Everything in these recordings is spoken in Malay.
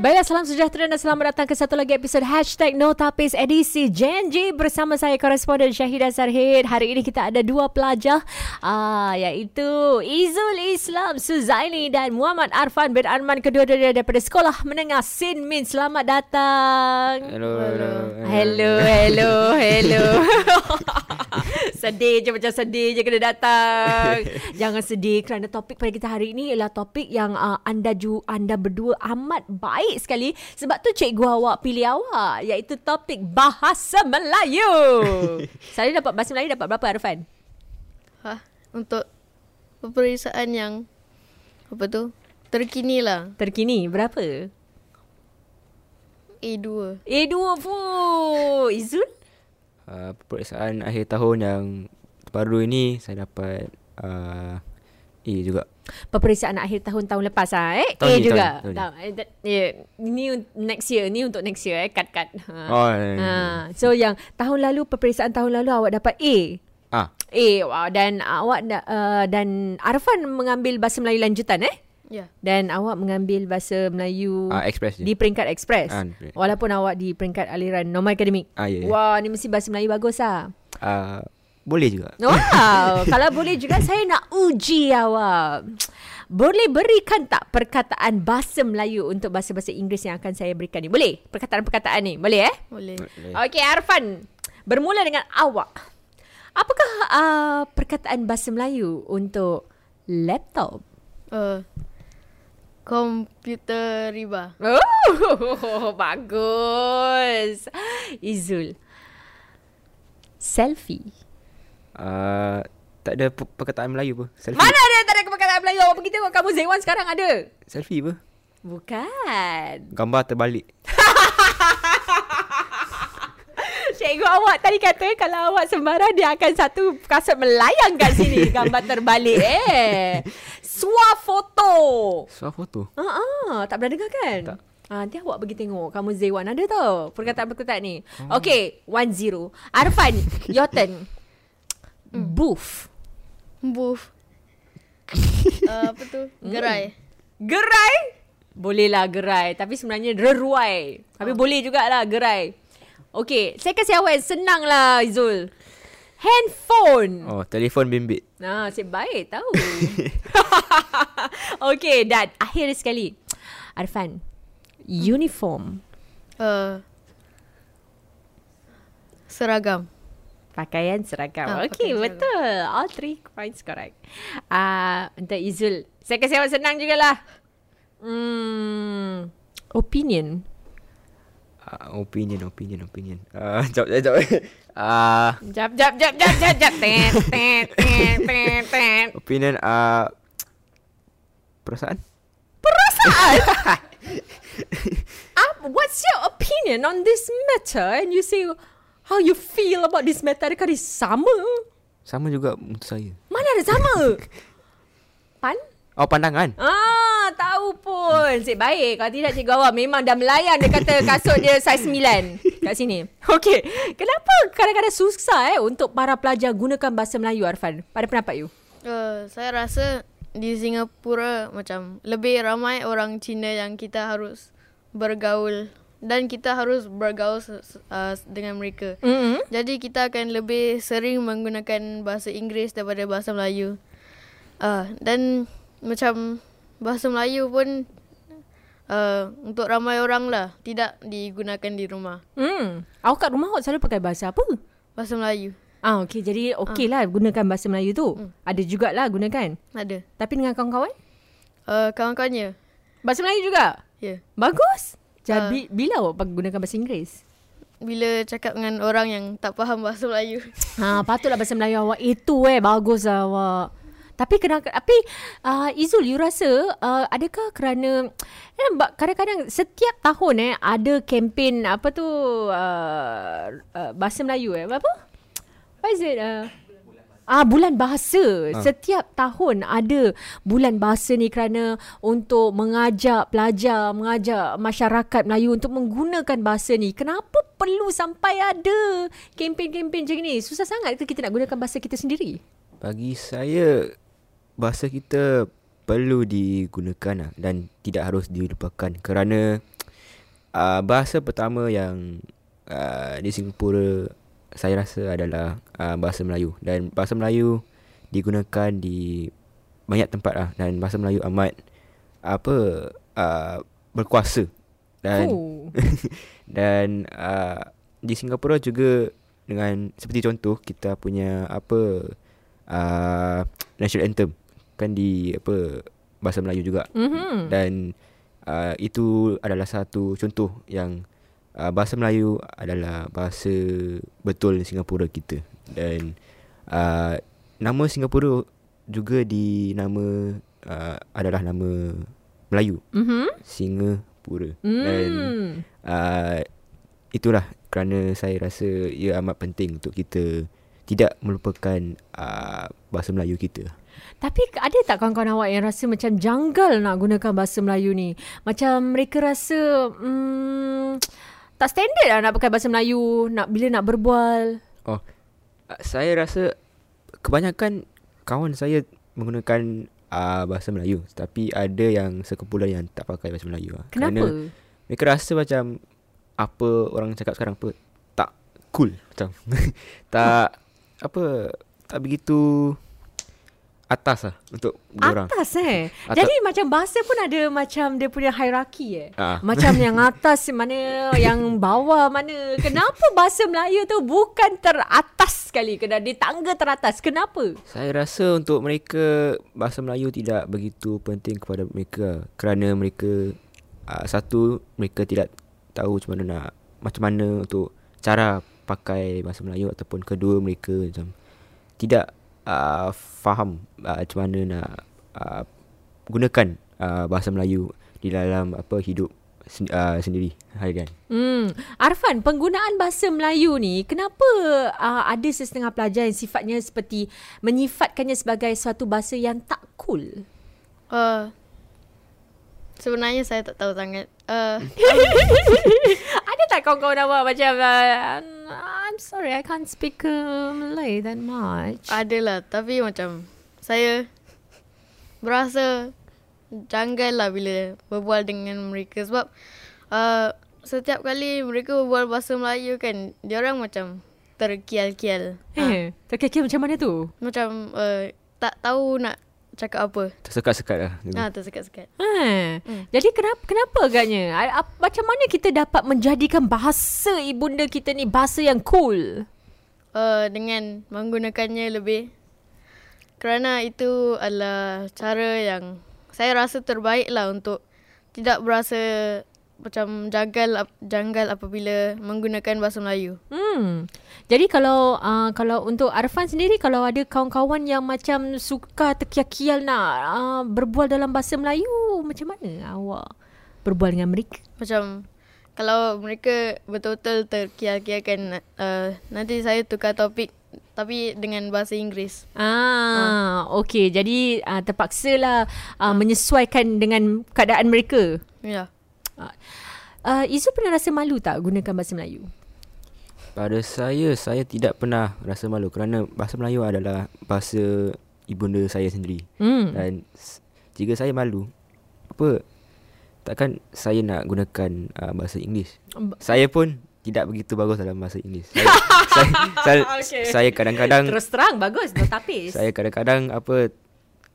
Baiklah, salam sejahtera dan selamat datang ke satu lagi episod Hashtag No Tapis edisi Genji bersama saya koresponden Syahidah Sarhid. Hari ini kita ada dua pelajar uh, iaitu Izul Islam Suzaini dan Muhammad Arfan bin Arman kedua-duanya daripada Sekolah Menengah Sin Min. Selamat datang. Hello, hello. Hello, hello, hello. sedih je macam sedih je kena datang. Jangan sedih kerana topik pada kita hari ini ialah topik yang uh, anda ju anda berdua amat baik sekali sebab tu cikgu awak pilih awak iaitu topik bahasa Melayu. Saya dapat bahasa Melayu dapat berapa Arfan? Ha, untuk peperiksaan yang apa tu? Terkini lah. Terkini berapa? A2. A2 fu. Izul? Uh, peperiksaan akhir tahun yang baru ini saya dapat uh, A juga. Peperiksaan akhir tahun tahun lepas ah eh Tahun A ni, juga. tahun tahun ni. Tak, eh, that- yeah. Ni next year, ni untuk next year eh cut cut. Ha. Oh, Ha. So yang tahun lalu peperiksaan tahun lalu awak dapat A. ah, A wow. dan awak da, uh, dan Arfan mengambil bahasa Melayu lanjutan eh? Ya. Dan awak mengambil bahasa Melayu ah express je. di peringkat ekspres. Ah, di- Walaupun awak di peringkat aliran normal akademik. Ah, ya, ya. Wah, ni mesti bahasa Melayu bagus ah. Uh, boleh juga. Wow, kalau boleh juga saya nak uji awak. Boleh berikan tak perkataan bahasa Melayu untuk bahasa-bahasa Inggeris yang akan saya berikan ni? Boleh? Perkataan-perkataan ni. Boleh eh? Boleh. Boleh. Okey, Arfan. Bermula dengan awak. Apakah uh, perkataan bahasa Melayu untuk laptop? Uh, komputer riba. Oh, bagus. Izul. Selfie. Uh, tak ada pe- perkataan Melayu apa? Selfie. Mana ada tak ada perkataan Melayu? Awak pergi tengok kamu Zewan sekarang ada. Selfie apa? Bukan. Gambar terbalik. Cikgu awak tadi kata kalau awak sembarang dia akan satu kasut melayang kat sini gambar terbalik eh. Swafoto. Suara foto. Ah, uh-uh, tak pernah dengar kan? Tak. Ah, nanti awak pergi tengok. Kamu Zewan ada tau perkataan-perkataan ni. Oh. Okay, one zero. Arfan, your turn. Booth. Booth. uh, apa tu? Gerai. Gerai? Bolehlah gerai. Tapi sebenarnya reruai. Tapi boleh jugalah gerai. Okay, saya kasih awak yang senang lah Izul. Handphone. Oh, telefon bimbit. Nah, saya baik tahu. okay, dan akhir sekali. Arfan, uniform. Uh, seragam. Pakaian seragam. Ah, okay, pakaian betul. All three points correct. Ah, uh, untuk Izul. Saya kasih awak senang jugalah. Hmm, opinion. Uh, opinion, opinion, opinion. Uh, jap, jap, jap. Uh, Jap, jap, jap, jap, jap, jap. Tet, tet, tet, tet, tet. opinion, uh, perasaan? Ah, what's your opinion on this matter? And you say how you feel about this matter. Adakah dia sama? Sama juga untuk saya. Mana ada sama? Pan? Oh, pandangan. Ah, tahu pun. Cik baik. Kalau tidak cikgu awak memang dah melayan dia kata kasut dia saiz 9 kat sini. Okey. Kenapa kadang-kadang susah eh untuk para pelajar gunakan bahasa Melayu Arfan? Pada pendapat you? Uh, saya rasa di Singapura macam lebih ramai orang Cina yang kita harus bergaul dan kita harus bergaul uh, dengan mereka. Mm-hmm. Jadi kita akan lebih sering menggunakan bahasa Inggeris daripada bahasa Melayu. Uh, dan macam bahasa Melayu pun uh, untuk ramai orang lah tidak digunakan di rumah. Hmm. Awak kat rumah awak selalu pakai bahasa apa? Bahasa Melayu Ah, okey. Jadi okey lah gunakan bahasa Melayu tu. Ada jugalah gunakan. ada. Tapi dengan kawan-kawan? Uh, kawan-kawannya. Bahasa Melayu juga? Ya. Yeah. Bagus. Jadi bila awak pakai- gunakan bahasa Inggeris? Bila cakap dengan orang yang tak faham bahasa Melayu. Ha, patutlah bahasa Melayu awak itu eh bagus lah awak. Tapi kena tapi uh, Izul you rasa uh, adakah kerana eh, ba- kadang-kadang setiap tahun eh ada kempen apa tu uh, uh, bahasa Melayu eh apa? What is it? Uh, Ah bulan bahasa. Ha. Setiap tahun ada bulan bahasa ni kerana untuk mengajak pelajar, mengajak masyarakat Melayu untuk menggunakan bahasa ni. Kenapa perlu sampai ada kempen-kempen macam ni? Susah sangat ke kita nak gunakan bahasa kita sendiri? Bagi saya bahasa kita perlu digunakan lah dan tidak harus dilupakan kerana uh, bahasa pertama yang uh, di Singapura saya rasa adalah uh, bahasa Melayu. Dan bahasa Melayu digunakan di banyak tempat lah dan bahasa Melayu amat apa uh, berkuasa. Dan Oh. dan uh, di Singapura juga dengan seperti contoh kita punya apa uh, national anthem kan di apa bahasa Melayu juga Mhm. dan uh, itu adalah satu contoh yang uh, bahasa Melayu adalah bahasa betul Singapura kita dan uh, nama Singapura juga di nama uh, adalah nama Melayu Mhm. Singapura dan Hmm. uh, itulah kerana saya rasa ia amat penting untuk kita tidak melupakan uh, bahasa Melayu kita. Tapi ada tak kawan-kawan awak yang rasa macam janggal nak gunakan bahasa Melayu ni? Macam mereka rasa hmm, tak standard lah nak pakai bahasa Melayu nak bila nak berbual. Oh, saya rasa kebanyakan kawan saya menggunakan uh, bahasa Melayu tapi ada yang sekumpulan yang tak pakai bahasa Melayu. lah. Kenapa? Kerana mereka rasa macam apa orang cakap sekarang apa tak cool macam tak apa tak begitu atas lah untuk orang. Atas eh. Atas- Jadi macam bahasa pun ada macam dia punya hierarki eh. Ah. Macam yang atas mana, yang bawah mana. Kenapa bahasa Melayu tu bukan teratas sekali? Kena di tangga teratas. Kenapa? Saya rasa untuk mereka bahasa Melayu tidak begitu penting kepada mereka kerana mereka uh, satu mereka tidak tahu macam mana nak macam mana untuk cara pakai bahasa Melayu ataupun kedua mereka macam tidak uh, faham uh, macam mana nak uh, gunakan uh, bahasa Melayu di dalam apa hidup sen- uh, sendiri harian. Hmm, Arfan, penggunaan bahasa Melayu ni kenapa uh, ada setengah pelajar yang sifatnya seperti menyifatkannya sebagai suatu bahasa yang tak cool? Uh, sebenarnya saya tak tahu sangat. Uh, ada tak kawan-kawan awak macam uh, I'm sorry I can't speak uh, Malay that much. adalah tapi macam saya berasa janggal lah bila berbual dengan mereka sebab uh, setiap kali mereka berbual bahasa Melayu kan dia orang macam terkial-kial. Eh, terkekeh macam mana tu? Macam uh, tak tahu nak cakap apa. Tersekat-sekat lah. Ah tersekat-sekat. Ha. Hmm. Jadi kenapa kenapa agaknya? Macam mana kita dapat menjadikan bahasa ibunda kita ni bahasa yang cool? Uh, dengan menggunakannya lebih kerana itu adalah cara yang saya rasa terbaik lah untuk tidak berasa macam janggal janggal apabila menggunakan bahasa Melayu. Hmm. Jadi kalau uh, kalau untuk Arfan sendiri kalau ada kawan-kawan yang macam suka terkial-kial nak uh, berbual dalam bahasa Melayu, macam mana awak berbual dengan mereka? Macam kalau mereka betul-betul terkial-kial kan uh, nanti saya tukar topik tapi dengan bahasa Inggeris. Ah, okey. Jadi uh, terpaksalah uh, menyesuaikan dengan keadaan mereka. Ya. Uh, Izu pernah rasa malu tak gunakan bahasa Melayu? Pada saya, saya tidak pernah rasa malu kerana bahasa Melayu adalah bahasa ibunda saya sendiri. Hmm. Dan jika saya malu, apa takkan saya nak gunakan uh, bahasa Inggeris. B- Saya pun tidak begitu bagus dalam bahasa Inggeris. Saya saya, saya, Okey. saya kadang-kadang Terus terang bagus no tapis. saya kadang-kadang apa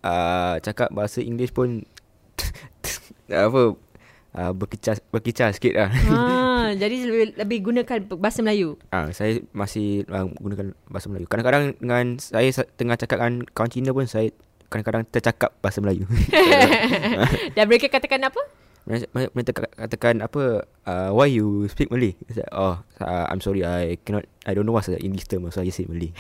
uh, cakap bahasa Inggeris pun apa uh, berkicau berkicau sikit lah. ha, jadi lebih, lebih gunakan bahasa Melayu. Ah, saya masih uh, gunakan bahasa Melayu. Kadang-kadang dengan saya sa- tengah cakap dengan kawan Cina pun saya kadang-kadang tercakap bahasa Melayu. Dan mereka katakan apa? Mereka mereka kata- katakan apa uh, why you speak Malay? I said, oh, uh, I'm sorry I cannot I don't know what's the English term so I just say Malay.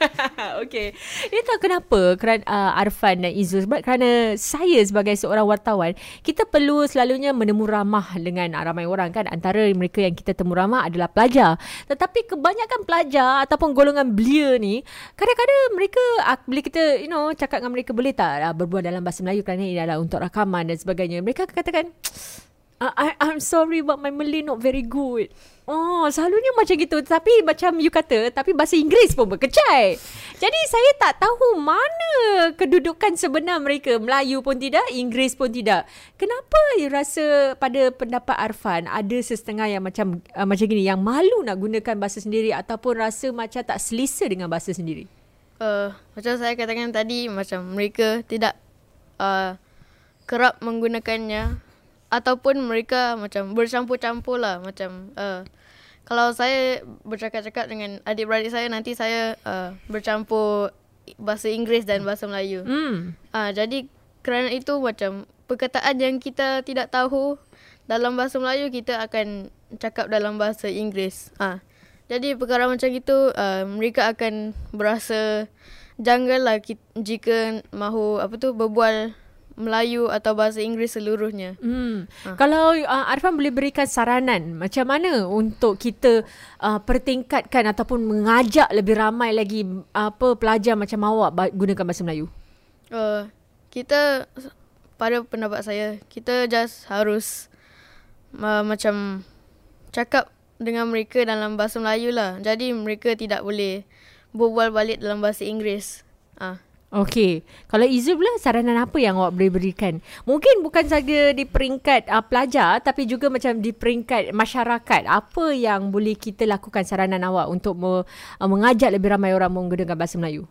okay. Ini tahu kenapa kerana uh, Arfan dan Izul sebab kerana saya sebagai seorang wartawan kita perlu selalunya menemu ramah dengan uh, ramai orang kan antara mereka yang kita temu ramah adalah pelajar. Tetapi kebanyakan pelajar ataupun golongan belia ni kadang-kadang mereka uh, bila kita you know cakap dengan mereka boleh tak uh, berbual dalam bahasa Melayu kerana ini adalah untuk rakaman dan sebagainya. Mereka akan katakan I, I'm sorry but my Malay not very good. Oh, selalunya macam gitu. Tapi macam you kata, tapi bahasa Inggeris pun berkecai. Jadi saya tak tahu mana kedudukan sebenar mereka. Melayu pun tidak, Inggeris pun tidak. Kenapa you rasa pada pendapat Arfan ada setengah yang macam uh, macam gini yang malu nak gunakan bahasa sendiri ataupun rasa macam tak selesa dengan bahasa sendiri? Uh, macam saya katakan tadi macam mereka tidak uh, kerap menggunakannya ataupun mereka macam bercampur-campur lah macam uh, kalau saya bercakap-cakap dengan adik-beradik saya nanti saya uh, bercampur bahasa Inggeris dan bahasa Melayu. Hmm. Uh, jadi kerana itu macam perkataan yang kita tidak tahu dalam bahasa Melayu kita akan cakap dalam bahasa Inggeris. Ah. Uh, jadi perkara macam itu uh, mereka akan berasa janggal lah jika mahu apa tu berbual Melayu atau bahasa Inggeris seluruhnya. Hmm. Ha. Kalau uh, Arfan boleh berikan saranan macam mana untuk kita uh, pertingkatkan ataupun mengajak lebih ramai lagi apa pelajar macam awak gunakan bahasa Melayu? Uh, kita pada pendapat saya kita just harus uh, macam cakap dengan mereka dalam bahasa Melayu lah. Jadi mereka tidak boleh berbual balik dalam bahasa Inggeris. Ah. Uh. Okey. Kalau Izul pula saranan apa yang awak boleh berikan? Mungkin bukan saja di peringkat uh, pelajar tapi juga macam di peringkat masyarakat. Apa yang boleh kita lakukan saranan awak untuk me, uh, mengajak lebih ramai orang menggunakan bahasa Melayu?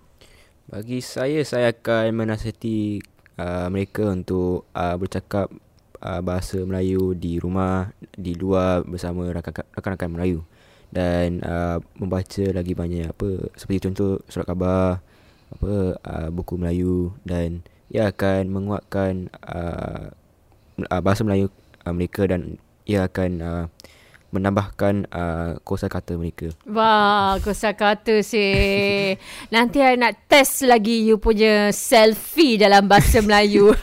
Bagi saya saya akan menasihati uh, mereka untuk uh, bercakap uh, bahasa Melayu di rumah, di luar bersama rakan-rakan Melayu dan uh, membaca lagi banyak apa seperti contoh surat khabar apa uh, buku Melayu dan ia akan menguatkan uh, uh, bahasa Melayu uh, mereka dan ia akan uh, menambahkan uh, kosa kata mereka. Wah, kosa kata sih. Nanti I nak test lagi you punya selfie dalam bahasa Melayu.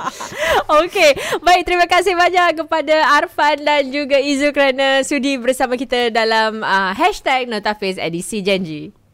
Okey, baik terima kasih banyak kepada Arfan dan juga Izu kerana sudi bersama kita dalam uh, hashtag Notafiz edisi Janji.